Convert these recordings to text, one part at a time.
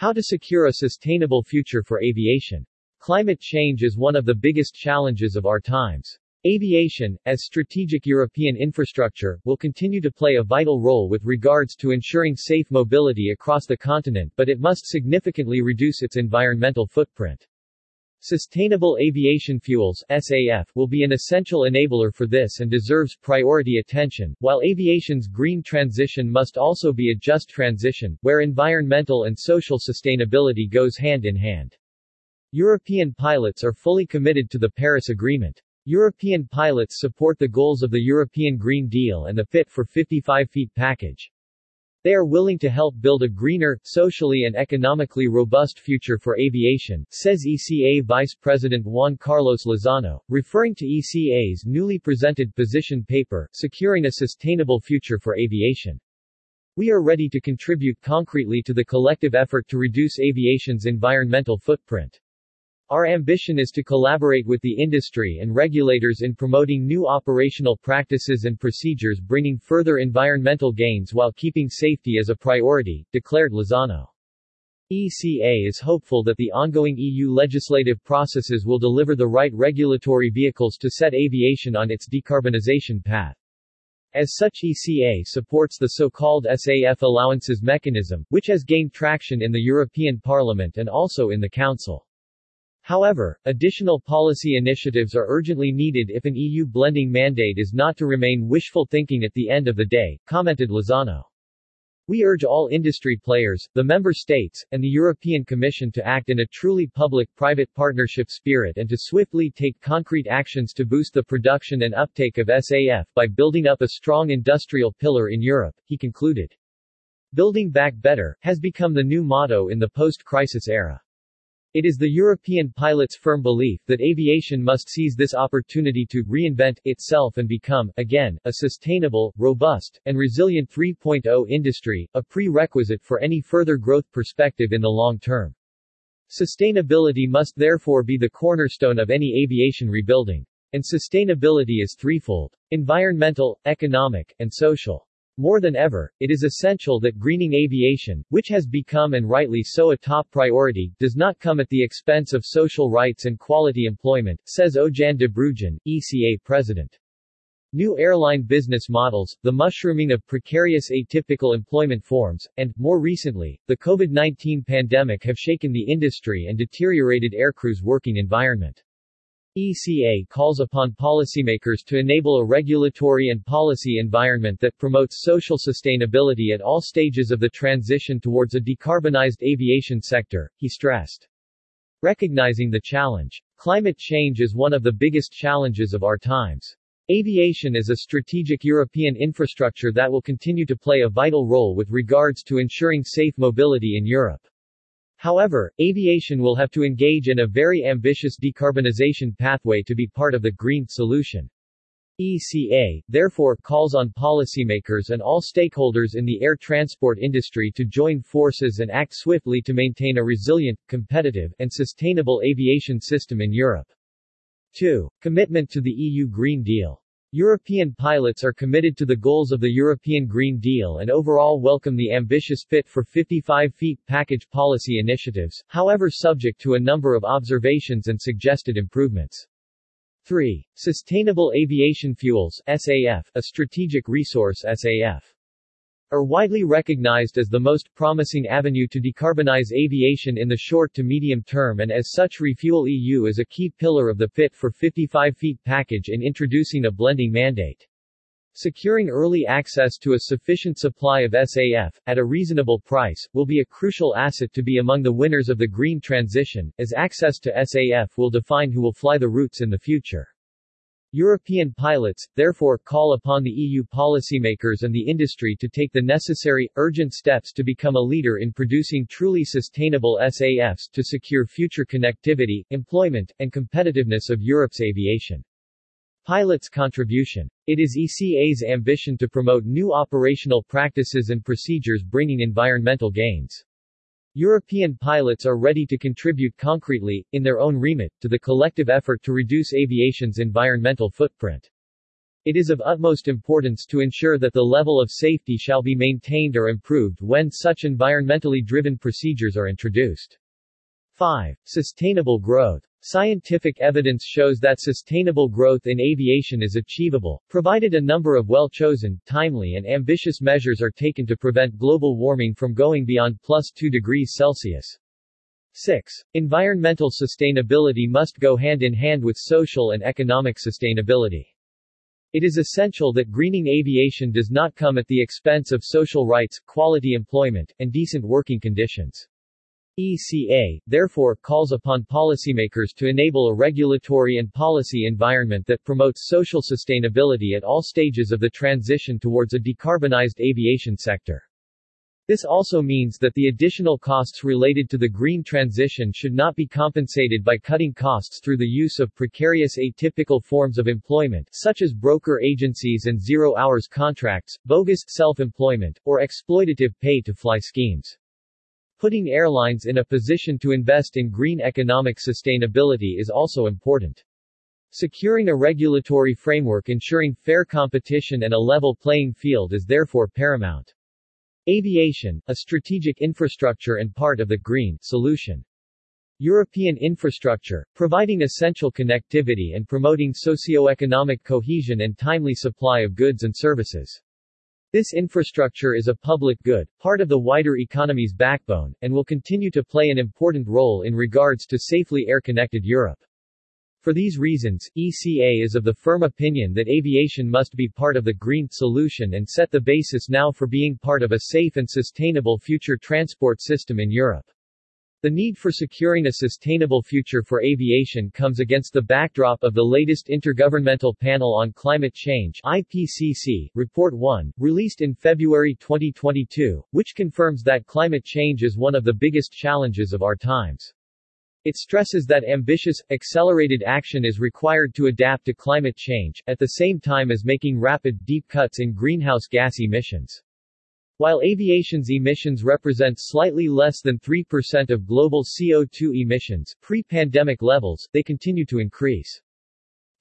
How to secure a sustainable future for aviation. Climate change is one of the biggest challenges of our times. Aviation, as strategic European infrastructure, will continue to play a vital role with regards to ensuring safe mobility across the continent but it must significantly reduce its environmental footprint. Sustainable aviation fuels SAF will be an essential enabler for this and deserves priority attention, while aviation's green transition must also be a just transition, where environmental and social sustainability goes hand in hand. European pilots are fully committed to the Paris Agreement. European pilots support the goals of the European Green Deal and the Fit for 55 feet package. They are willing to help build a greener, socially and economically robust future for aviation, says ECA Vice President Juan Carlos Lozano, referring to ECA's newly presented position paper, Securing a Sustainable Future for Aviation. We are ready to contribute concretely to the collective effort to reduce aviation's environmental footprint. Our ambition is to collaborate with the industry and regulators in promoting new operational practices and procedures bringing further environmental gains while keeping safety as a priority, declared Lozano. ECA is hopeful that the ongoing EU legislative processes will deliver the right regulatory vehicles to set aviation on its decarbonization path. As such ECA supports the so-called SAF allowances mechanism, which has gained traction in the European Parliament and also in the Council. However, additional policy initiatives are urgently needed if an EU blending mandate is not to remain wishful thinking at the end of the day, commented Lozano. We urge all industry players, the member states, and the European Commission to act in a truly public-private partnership spirit and to swiftly take concrete actions to boost the production and uptake of SAF by building up a strong industrial pillar in Europe, he concluded. Building back better has become the new motto in the post-crisis era. It is the European pilots' firm belief that aviation must seize this opportunity to reinvent itself and become, again, a sustainable, robust, and resilient 3.0 industry, a prerequisite for any further growth perspective in the long term. Sustainability must therefore be the cornerstone of any aviation rebuilding. And sustainability is threefold environmental, economic, and social. More than ever, it is essential that greening aviation, which has become and rightly so a top priority, does not come at the expense of social rights and quality employment, says Otjan de Bruijn, ECA president. New airline business models, the mushrooming of precarious atypical employment forms, and, more recently, the COVID-19 pandemic have shaken the industry and deteriorated aircrew's working environment. ECA calls upon policymakers to enable a regulatory and policy environment that promotes social sustainability at all stages of the transition towards a decarbonized aviation sector, he stressed. Recognizing the challenge. Climate change is one of the biggest challenges of our times. Aviation is a strategic European infrastructure that will continue to play a vital role with regards to ensuring safe mobility in Europe. However, aviation will have to engage in a very ambitious decarbonization pathway to be part of the green solution. ECA, therefore, calls on policymakers and all stakeholders in the air transport industry to join forces and act swiftly to maintain a resilient, competitive, and sustainable aviation system in Europe. 2. Commitment to the EU Green Deal. European pilots are committed to the goals of the European Green Deal and overall welcome the ambitious Fit for 55 feet package policy initiatives, however subject to a number of observations and suggested improvements. 3. Sustainable Aviation Fuels SAF, a strategic resource SAF are widely recognized as the most promising avenue to decarbonize aviation in the short to medium term and as such Refuel EU is a key pillar of the Fit for 55 feet package in introducing a blending mandate. Securing early access to a sufficient supply of SAF, at a reasonable price, will be a crucial asset to be among the winners of the green transition, as access to SAF will define who will fly the routes in the future. European pilots, therefore, call upon the EU policymakers and the industry to take the necessary, urgent steps to become a leader in producing truly sustainable SAFs to secure future connectivity, employment, and competitiveness of Europe's aviation. Pilots' contribution. It is ECA's ambition to promote new operational practices and procedures bringing environmental gains. European pilots are ready to contribute concretely, in their own remit, to the collective effort to reduce aviation's environmental footprint. It is of utmost importance to ensure that the level of safety shall be maintained or improved when such environmentally driven procedures are introduced. 5. Sustainable growth. Scientific evidence shows that sustainable growth in aviation is achievable, provided a number of well-chosen, timely and ambitious measures are taken to prevent global warming from going beyond plus 2 degrees Celsius. 6. Environmental sustainability must go hand in hand with social and economic sustainability. It is essential that greening aviation does not come at the expense of social rights, quality employment, and decent working conditions. ECA, therefore, calls upon policymakers to enable a regulatory and policy environment that promotes social sustainability at all stages of the transition towards a decarbonized aviation sector. This also means that the additional costs related to the green transition should not be compensated by cutting costs through the use of precarious atypical forms of employment such as broker agencies and zero-hours contracts, bogus self-employment, or exploitative pay-to-fly schemes. Putting airlines in a position to invest in green economic sustainability is also important. Securing a regulatory framework ensuring fair competition and a level playing field is therefore paramount. Aviation, a strategic infrastructure and part of the green solution. European infrastructure, providing essential connectivity and promoting socio-economic cohesion and timely supply of goods and services. This infrastructure is a public good, part of the wider economy's backbone, and will continue to play an important role in regards to safely air-connected Europe. For these reasons, ECA is of the firm opinion that aviation must be part of the green solution and set the basis now for being part of a safe and sustainable future transport system in Europe. The need for securing a sustainable future for aviation comes against the backdrop of the latest Intergovernmental Panel on Climate Change IPCC, Report 1, released in February 2022, which confirms that climate change is one of the biggest challenges of our times. It stresses that ambitious, accelerated action is required to adapt to climate change, at the same time as making rapid, deep cuts in greenhouse gas emissions. While aviation's emissions represent slightly less than 3% of global CO2 emissions, pre-pandemic levels, they continue to increase.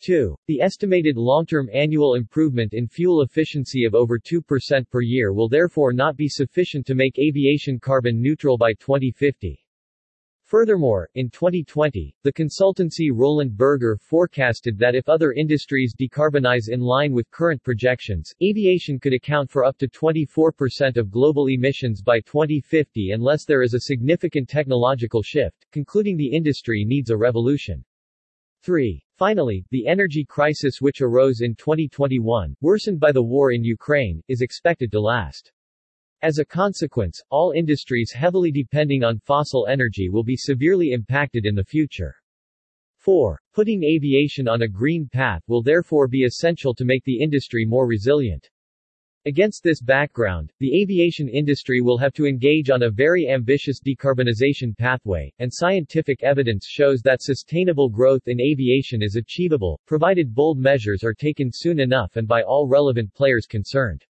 2. The estimated long-term annual improvement in fuel efficiency of over 2% per year will therefore not be sufficient to make aviation carbon neutral by 2050. Furthermore, in 2020, the consultancy Roland Berger forecasted that if other industries decarbonize in line with current projections, aviation could account for up to 24% of global emissions by 2050 unless there is a significant technological shift, concluding the industry needs a revolution. 3. Finally, the energy crisis which arose in 2021, worsened by the war in Ukraine, is expected to last. As a consequence, all industries heavily depending on fossil energy will be severely impacted in the future. 4. Putting aviation on a green path will therefore be essential to make the industry more resilient. Against this background, the aviation industry will have to engage on a very ambitious decarbonization pathway, and scientific evidence shows that sustainable growth in aviation is achievable, provided bold measures are taken soon enough and by all relevant players concerned.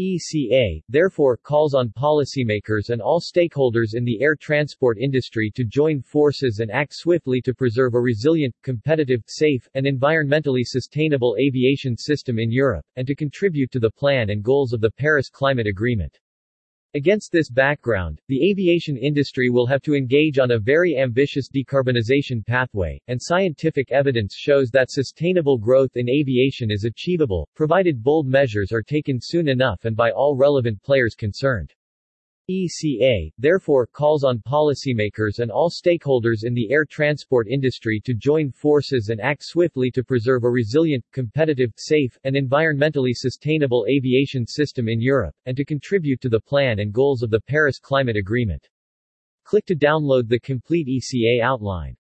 ECA, therefore, calls on policymakers and all stakeholders in the air transport industry to join forces and act swiftly to preserve a resilient, competitive, safe, and environmentally sustainable aviation system in Europe, and to contribute to the plan and goals of the Paris Climate Agreement. Against this background, the aviation industry will have to engage on a very ambitious decarbonization pathway, and scientific evidence shows that sustainable growth in aviation is achievable, provided bold measures are taken soon enough and by all relevant players concerned. ECA, therefore, calls on policymakers and all stakeholders in the air transport industry to join forces and act swiftly to preserve a resilient, competitive, safe, and environmentally sustainable aviation system in Europe, and to contribute to the plan and goals of the Paris Climate Agreement. Click to download the complete ECA outline.